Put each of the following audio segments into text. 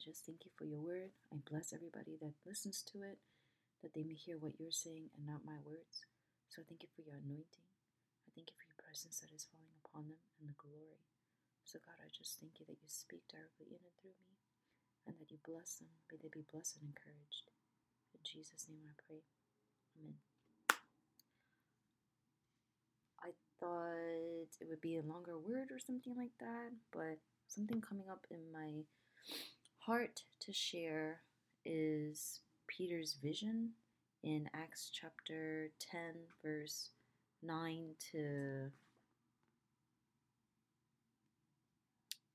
just thank you for your word. I bless everybody that listens to it, that they may hear what you're saying and not my words. So I thank you for your anointing. I thank you for your presence that is falling upon them and the glory. So, God, I just thank you that you speak directly in and through me and that you bless them. May they be blessed and encouraged. In Jesus' name I pray. Amen. I thought it would be a longer word or something like that, but something coming up in my heart to share is Peter's vision in Acts chapter 10, verse 9 to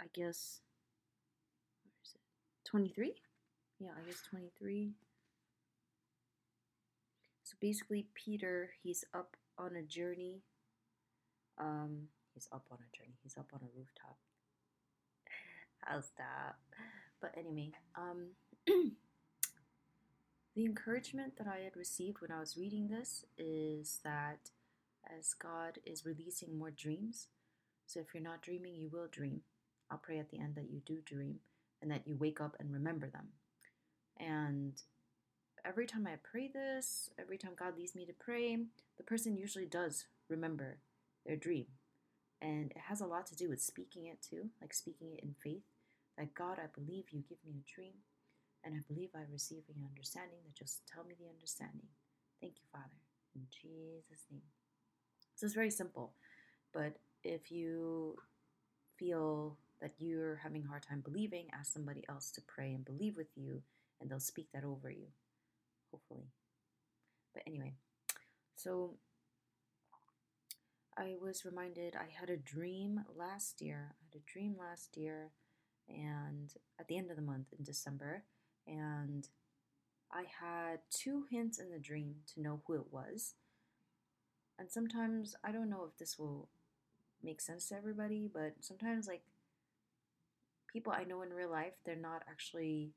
I guess where is it? 23? Yeah, I guess 23. So basically Peter, he's up on a journey. Um, he's up on a journey. He's up on a rooftop. I'll stop. But anyway, um the encouragement that I had received when I was reading this is that as God is releasing more dreams, so if you're not dreaming, you will dream. I'll pray at the end that you do dream and that you wake up and remember them. And every time I pray this, every time God leads me to pray, the person usually does remember their dream. And it has a lot to do with speaking it too, like speaking it in faith. Like, God, I believe you give me a dream, and I believe I receive an understanding that just tell me the understanding. Thank you, Father, in Jesus' name. So it's very simple. But if you feel that you're having a hard time believing, ask somebody else to pray and believe with you, and they'll speak that over you, hopefully. But anyway, so I was reminded I had a dream last year. I had a dream last year, and at the end of the month in December, and I had two hints in the dream to know who it was. And sometimes I don't know if this will make sense to everybody, but sometimes like people I know in real life, they're not actually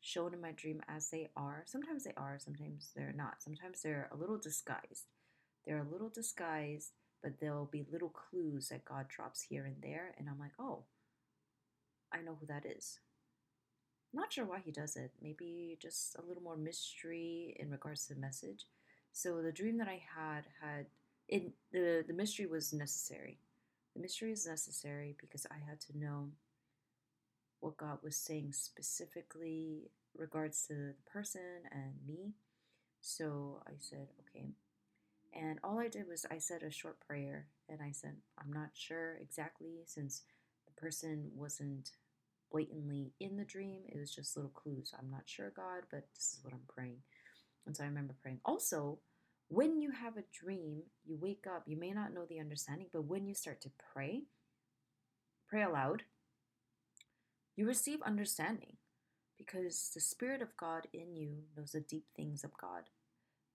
shown in my dream as they are. Sometimes they are, sometimes they're not. Sometimes they're a little disguised. They're a little disguised, but there'll be little clues that God drops here and there. And I'm like, oh, I know who that is. Not sure why he does it. Maybe just a little more mystery in regards to the message. So the dream that I had had it the the mystery was necessary. The mystery is necessary because I had to know what God was saying specifically regards to the person and me. So I said, okay. And all I did was I said a short prayer and I said, I'm not sure exactly since person wasn't blatantly in the dream. It was just little clues. I'm not sure, God, but this is what I'm praying. And so I remember praying. Also, when you have a dream, you wake up, you may not know the understanding, but when you start to pray, pray aloud, you receive understanding because the Spirit of God in you knows the deep things of God.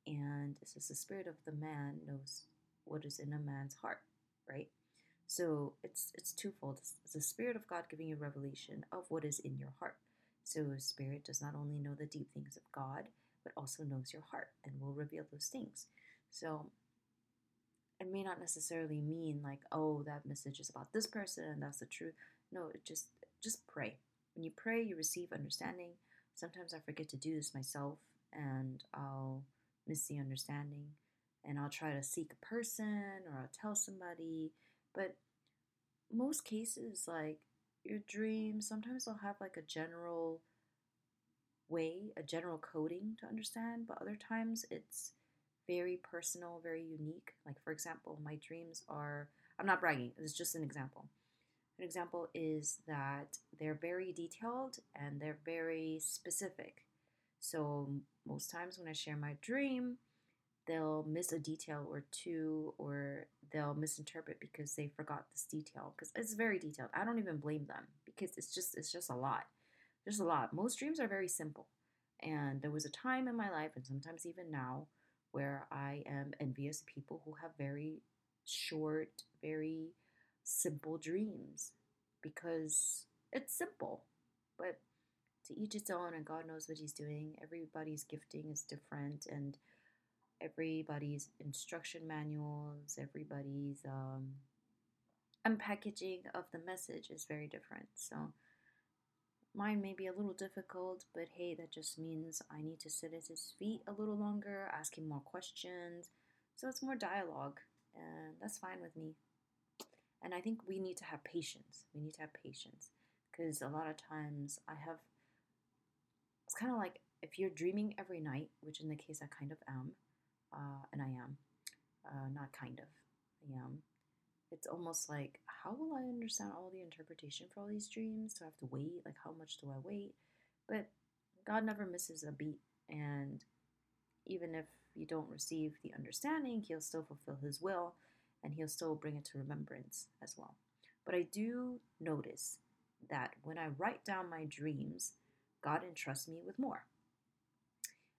And it says the Spirit of the man knows what is in a man's heart, right? So it's it's twofold. It's the Spirit of God giving you revelation of what is in your heart. So Spirit does not only know the deep things of God, but also knows your heart and will reveal those things. So it may not necessarily mean like, oh, that message is about this person and that's the truth. No, just just pray. When you pray, you receive understanding. Sometimes I forget to do this myself and I'll miss the understanding and I'll try to seek a person or I'll tell somebody. But most cases, like your dreams, sometimes they'll have like a general way, a general coding to understand, but other times it's very personal, very unique. Like, for example, my dreams are, I'm not bragging, it's just an example. An example is that they're very detailed and they're very specific. So, most times when I share my dream, they'll miss a detail or two, or they'll misinterpret because they forgot this detail. Because it's very detailed. I don't even blame them because it's just it's just a lot. There's a lot. Most dreams are very simple, and there was a time in my life, and sometimes even now, where I am envious of people who have very short, very simple dreams because it's simple. But to each its own, and God knows what He's doing. Everybody's gifting is different, and everybody's instruction manuals, everybody's um, unpackaging of the message is very different. So Mine may be a little difficult, but hey, that just means I need to sit at his feet a little longer, ask him more questions. So it's more dialogue, and that's fine with me. And I think we need to have patience. We need to have patience because a lot of times I have, it's kind of like if you're dreaming every night, which in the case I kind of am, uh, and I am, uh, not kind of, I am. It's almost like, how will I understand all the interpretation for all these dreams? Do I have to wait? Like, how much do I wait? But God never misses a beat, and even if you don't receive the understanding, He'll still fulfill His will, and He'll still bring it to remembrance as well. But I do notice that when I write down my dreams, God entrusts me with more.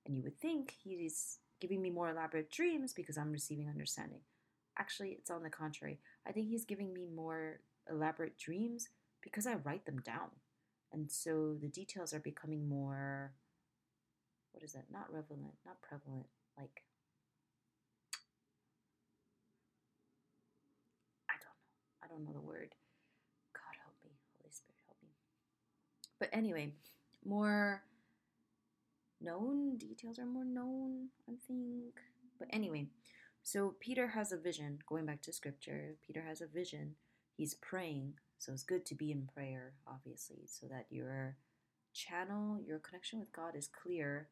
And you would think He's giving me more elaborate dreams because I'm receiving understanding. Actually, it's on the contrary. I think He's giving me more elaborate dreams because I write them down. And so the details are becoming more, what is that? Not relevant, not prevalent, like, I don't know. I don't know the word. God help me. Holy Spirit help me. But anyway, more known. Details are more known, I think. But anyway, so Peter has a vision, going back to scripture. Peter has a vision. He's praying. So it's good to be in prayer, obviously, so that your channel, your connection with God is clear.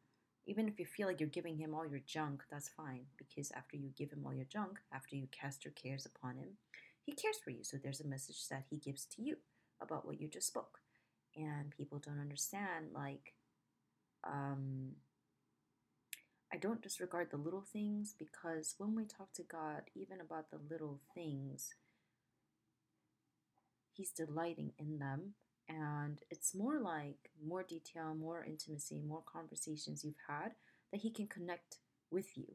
Even if you feel like you're giving him all your junk, that's fine. Because after you give him all your junk, after you cast your cares upon him, he cares for you. So there's a message that he gives to you about what you just spoke. And people don't understand, like, um, I don't disregard the little things because when we talk to God, even about the little things, He's delighting in them. And it's more like more detail, more intimacy, more conversations you've had that He can connect with you.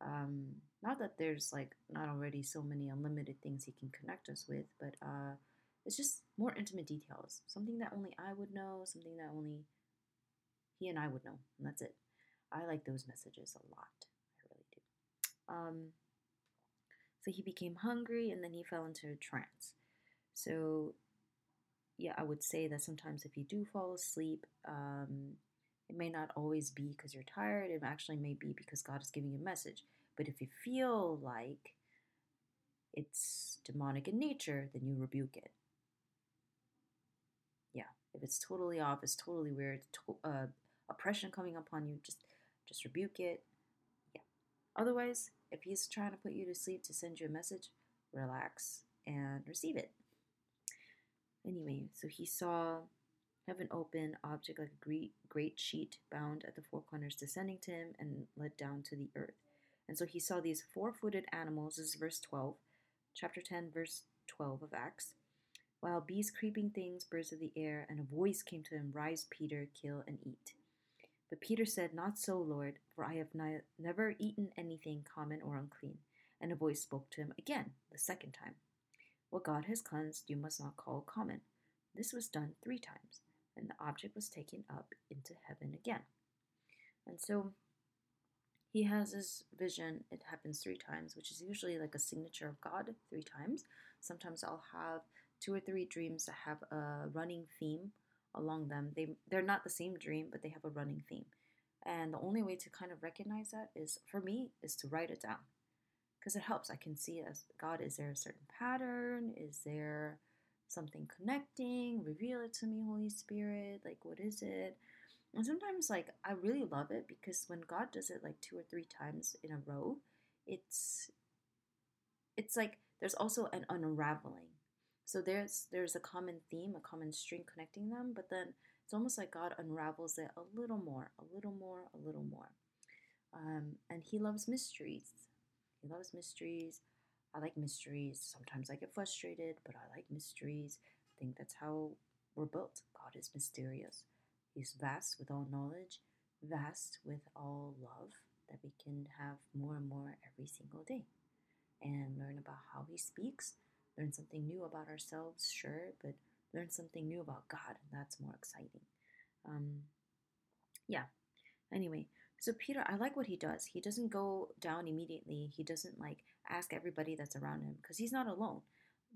Um, not that there's like not already so many unlimited things He can connect us with, but uh, it's just more intimate details. Something that only I would know, something that only he and I would know, and that's it. I like those messages a lot. I really do. Um, so he became hungry and then he fell into a trance. So, yeah, I would say that sometimes if you do fall asleep, um, it may not always be because you're tired. It actually may be because God is giving you a message. But if you feel like it's demonic in nature, then you rebuke it. Yeah, if it's totally off, it's totally weird, to- uh, oppression coming upon you, just just rebuke it. Yeah. Otherwise, if he's trying to put you to sleep to send you a message, relax and receive it. Anyway, so he saw heaven open, object like a great, great sheet bound at the four corners descending to him and led down to the earth. And so he saw these four footed animals, this is verse 12, chapter 10, verse 12 of Acts. While beasts, creeping things, birds of the air, and a voice came to him, Rise, Peter, kill and eat. But Peter said, Not so, Lord, for I have ni- never eaten anything common or unclean. And a voice spoke to him again, the second time. What God has cleansed, you must not call common. This was done three times, and the object was taken up into heaven again. And so he has this vision, it happens three times, which is usually like a signature of God three times. Sometimes I'll have two or three dreams that have a running theme along them. They they're not the same dream, but they have a running theme. And the only way to kind of recognize that is for me is to write it down. Because it helps. I can see as God, is there a certain pattern? Is there something connecting? Reveal it to me, Holy Spirit. Like what is it? And sometimes like I really love it because when God does it like two or three times in a row, it's it's like there's also an unraveling so there's there's a common theme, a common string connecting them, but then it's almost like God unravels it a little more, a little more, a little more. Um, and He loves mysteries. He loves mysteries. I like mysteries. Sometimes I get frustrated, but I like mysteries. I think that's how we're built. God is mysterious. He's vast with all knowledge, vast with all love that we can have more and more every single day and learn about how He speaks learn something new about ourselves, sure, but learn something new about God, that's more exciting. Um, yeah. Anyway, so Peter, I like what he does. He doesn't go down immediately. He doesn't like ask everybody that's around him because he's not alone.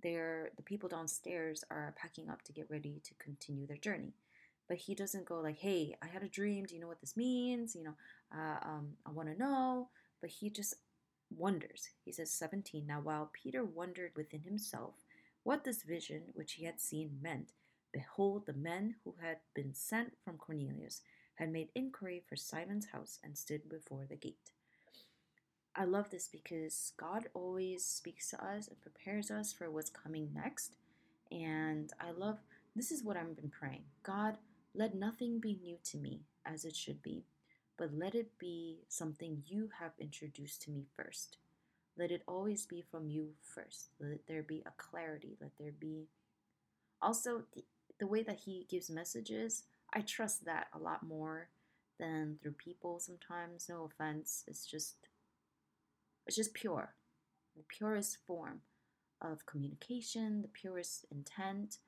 They're the people downstairs are packing up to get ready to continue their journey. but he doesn't go like, "Hey, I had a dream. Do you know what this means? You know, uh, um, I want to know." But he just wonders. He says 17. Now, while Peter wondered within himself what this vision which he had seen meant, behold, the men who had been sent from Cornelius had made inquiry for Simon's house and stood before the gate. I love this because God always speaks to us and prepares us for what's coming next. And I love this is what I've been praying. God, let nothing be new to me as it should be, but let it be something you have introduced to me first. Let it always be from you first. Let there be a clarity. Let there be also the, the way that he gives messages. I trust that a lot more than through people sometimes. No offense. It's just it's just pure. The purest form of communication, the purest intent,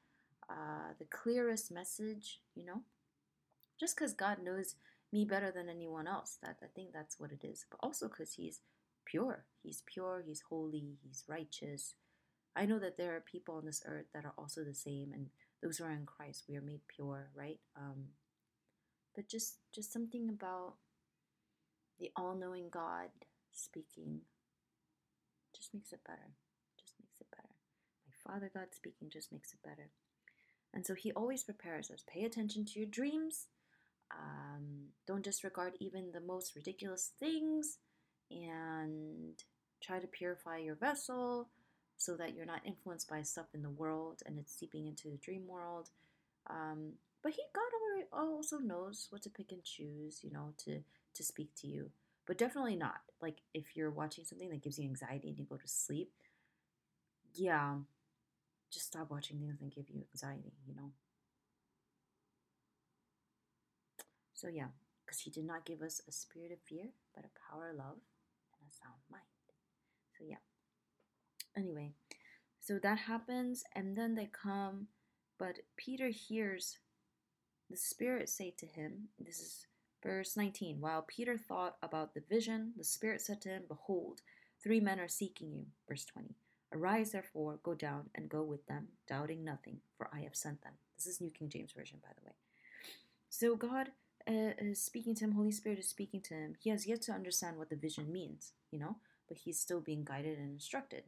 uh, the clearest message, you know? Just because God knows me better than anyone else. That I think that's what it is. But also because He's pure. He's pure, He's holy, He's righteous. I know that there are people on this earth that are also the same, and those who are in Christ, we are made pure, right? Um, but just just something about the all-knowing God speaking just makes it better. Just makes it better. My Father God speaking just makes it better. And so He always prepares us. Pay attention to your dreams. Um, don't disregard even the most ridiculous things and try to purify your vessel so that you're not influenced by stuff in the world and it's seeping into the dream world. Um, but he God also knows what to pick and choose, you know, to to speak to you. But definitely not like if you're watching something that gives you anxiety and you go to sleep. Yeah, just stop watching things that give you anxiety, you know. So yeah, because he did not give us a spirit of fear, but a power, of love, and a sound mind. So yeah. Anyway, so that happens, and then they come, but Peter hears the Spirit say to him, this is verse 19, while Peter thought about the vision, the Spirit said to him, Behold, three men are seeking you. Verse 20. Arise, therefore, go down and go with them, doubting nothing, for I have sent them. This is New King James Version, by the way. So God uh, is speaking to him, Holy Spirit is speaking to him. He has yet to understand what the vision means, you know, but he's still being guided and instructed.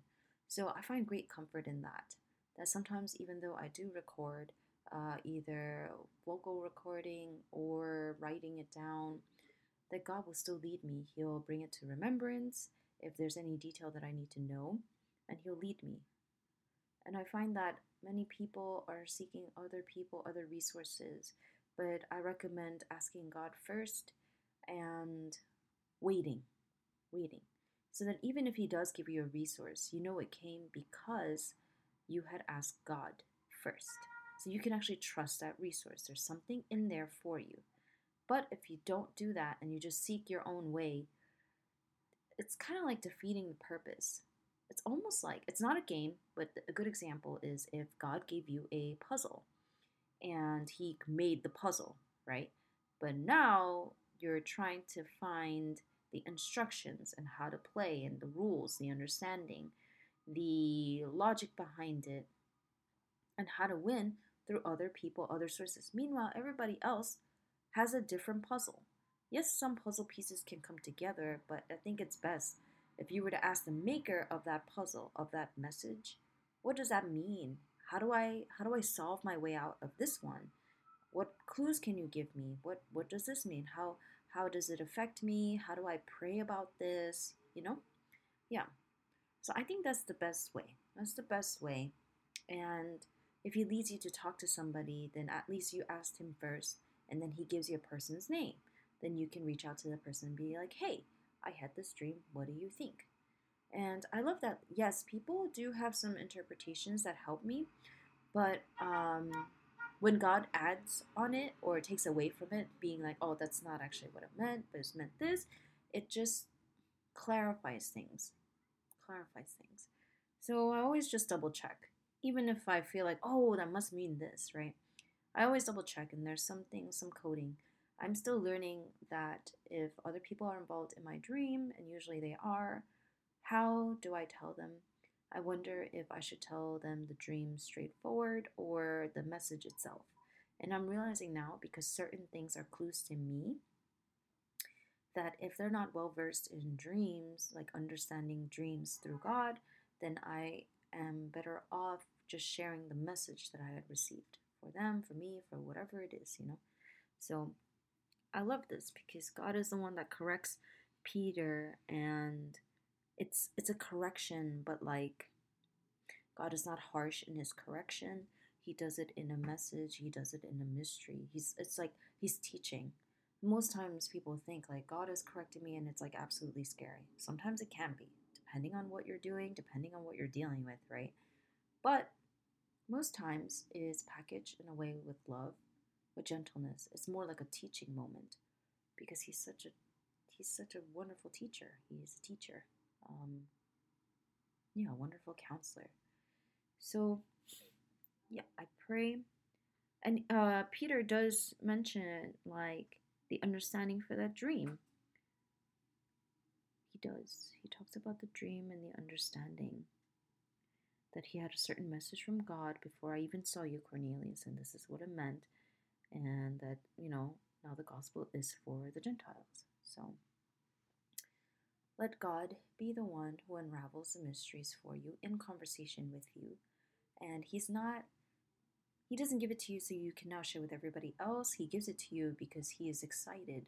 So I find great comfort in that. That sometimes, even though I do record uh, either vocal recording or writing it down, that God will still lead me. He'll bring it to remembrance if there's any detail that I need to know, and He'll lead me. And I find that many people are seeking other people, other resources, but I recommend asking God first and waiting, waiting. So that even if He does give you a resource, you know it came because you had asked God first. So you can actually trust that resource. There's something in there for you. But if you don't do that and you just seek your own way, it's kind of like defeating the purpose. It's almost like it's not a game, but a good example is if God gave you a puzzle and He made the puzzle, right? But now you're trying to find the instructions and how to play and the rules, the understanding, the logic behind it, and how to win through other people, other sources. Meanwhile, everybody else has a different puzzle. Yes, some puzzle pieces can come together, but I think it's best if you were to ask the maker of that puzzle, of that message, what does that mean? How do I how do I solve my way out of this one? What clues can you give me? What what does this mean? How how does it affect me? How do I pray about this? You know? Yeah. So I think that's the best way. That's the best way. And if he leads you to talk to somebody, then at least you asked him first, and then he gives you a person's name. Then you can reach out to the person and be like, hey, I had this dream. What do you think? And I love that. Yes, people do have some interpretations that help me, but um, when God adds on it or takes away from it, being like, oh, that's not actually what it meant, but it's meant this, it just clarifies things. Clarifies things. So I always just double check even if I feel like, oh, that must mean this, right? I always double check, and there's something, some coding. I'm still learning that if other people are involved in my dream, and usually they are, how do I tell them? I wonder if I should tell them the dream straightforward or the message itself. And I'm realizing now because certain things are clues to me that if they're not well versed in dreams, like understanding dreams through God, then I am better off just sharing the message that I had received for them, for me, for whatever it is, you know. So I love this because God is the one that corrects Peter and it's it's a correction, but like God is not harsh in his correction. He does it in a message, he does it in a mystery. He's it's like he's teaching. Most times people think like God is correcting me and it's like absolutely scary. Sometimes it can be, depending on what you're doing, depending on what you're dealing with, right? But most times it is packaged in a way with love, with gentleness. It's more like a teaching moment because he's such a he's such a wonderful teacher. He is a teacher. Um, yeah, a wonderful counselor. So, yeah, I pray. And uh, Peter does mention like the understanding for that dream. He does. He talks about the dream and the understanding that he had a certain message from God before I even saw you, Cornelius, and this is what it meant, and that, you know, now the gospel is for the Gentiles. So let God be the one who unravels the mysteries for you in conversation with you. And He's not, He doesn't give it to you so you can now share with everybody else. He gives it to you because He is excited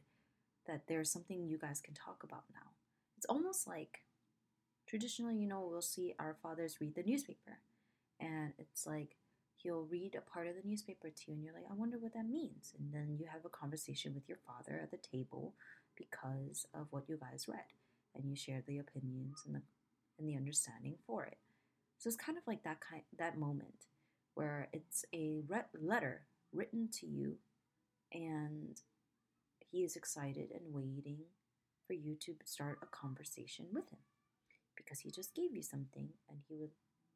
that there's something you guys can talk about now. It's almost like traditionally, you know, we'll see our fathers read the newspaper. And it's like he'll read a part of the newspaper to you, and you're like, I wonder what that means. And then you have a conversation with your father at the table because of what you guys read. And you share the opinions and the, and the understanding for it. So it's kind of like that kind that moment where it's a re- letter written to you, and he is excited and waiting for you to start a conversation with him because he just gave you something and he would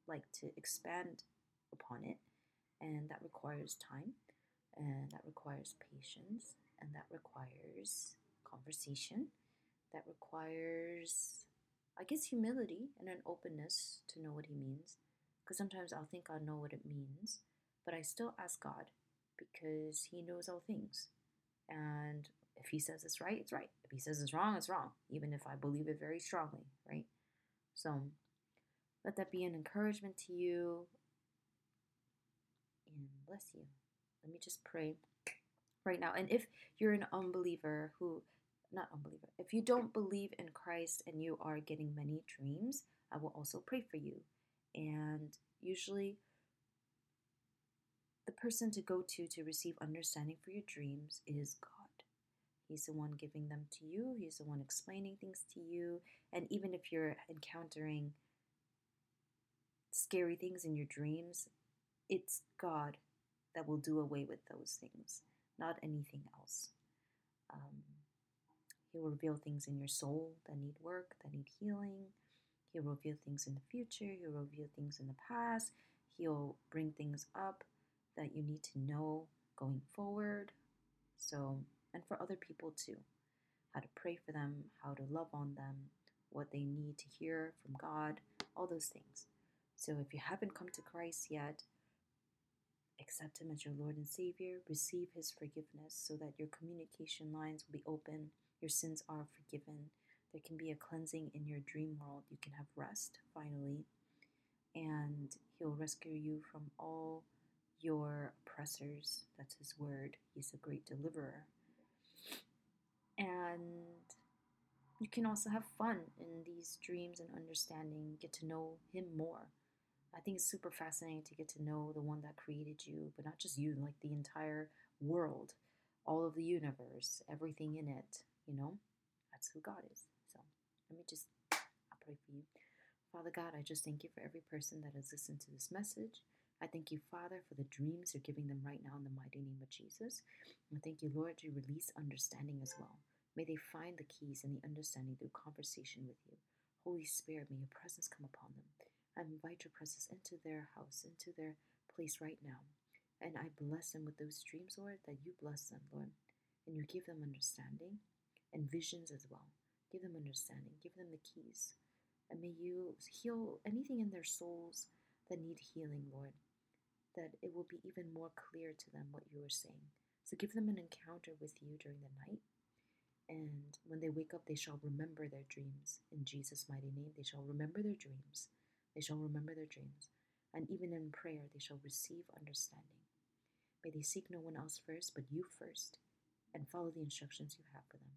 like to expand upon it. And that requires time, and that requires patience, and that requires conversation, that requires, I guess, humility and an openness to know what he means. Because sometimes I'll think I know what it means, but I still ask God because he knows all things. And if he says it's right, it's right. If he says it's wrong, it's wrong, even if I believe it very strongly, right? So let that be an encouragement to you. And bless you. Let me just pray right now. And if you're an unbeliever who, not unbeliever, if you don't believe in Christ and you are getting many dreams, I will also pray for you. And usually, the person to go to to receive understanding for your dreams is God. He's the one giving them to you, He's the one explaining things to you. And even if you're encountering scary things in your dreams, it's God that will do away with those things, not anything else. Um, he'll reveal things in your soul that need work, that need healing. He'll reveal things in the future. He'll reveal things in the past. He'll bring things up that you need to know going forward. So, and for other people too. How to pray for them, how to love on them, what they need to hear from God, all those things. So if you haven't come to Christ yet, accept Him as your Lord and Savior, receive His forgiveness so that your communication lines will be open, your sins are forgiven. There can be a cleansing in your dream world. You can have rest finally, and He'll rescue you from all your oppressors. That's His word. He's a great deliverer and you can also have fun in these dreams and understanding, get to know Him more. I think it's super fascinating to get to know the one that created you, but not just you, like the entire world, all of the universe, everything in it, you know? That's who God is. So let me just, I'll pray for you. Father God, I just thank you for every person that has listened to this message. I thank you, Father, for the dreams you're giving them right now in the mighty name of Jesus. And thank you, Lord, to release understanding as well. May they find the keys and the understanding through conversation with you. Holy Spirit, may your presence come upon them. I invite your presence into their house, into their place right now. And I bless them with those dreams, Lord, that you bless them, Lord. And you give them understanding and visions as well. Give them understanding. Give them the keys. And may you heal anything in their souls that need healing, Lord that it will be even more clear to them what you are saying. So give them an encounter with you during the night. And when they wake up, they shall remember their dreams. In Jesus' mighty name, they shall remember their dreams. They shall remember their dreams. And even in prayer, they shall receive understanding. May they seek no one else first, but you first, and follow the instructions you have for them.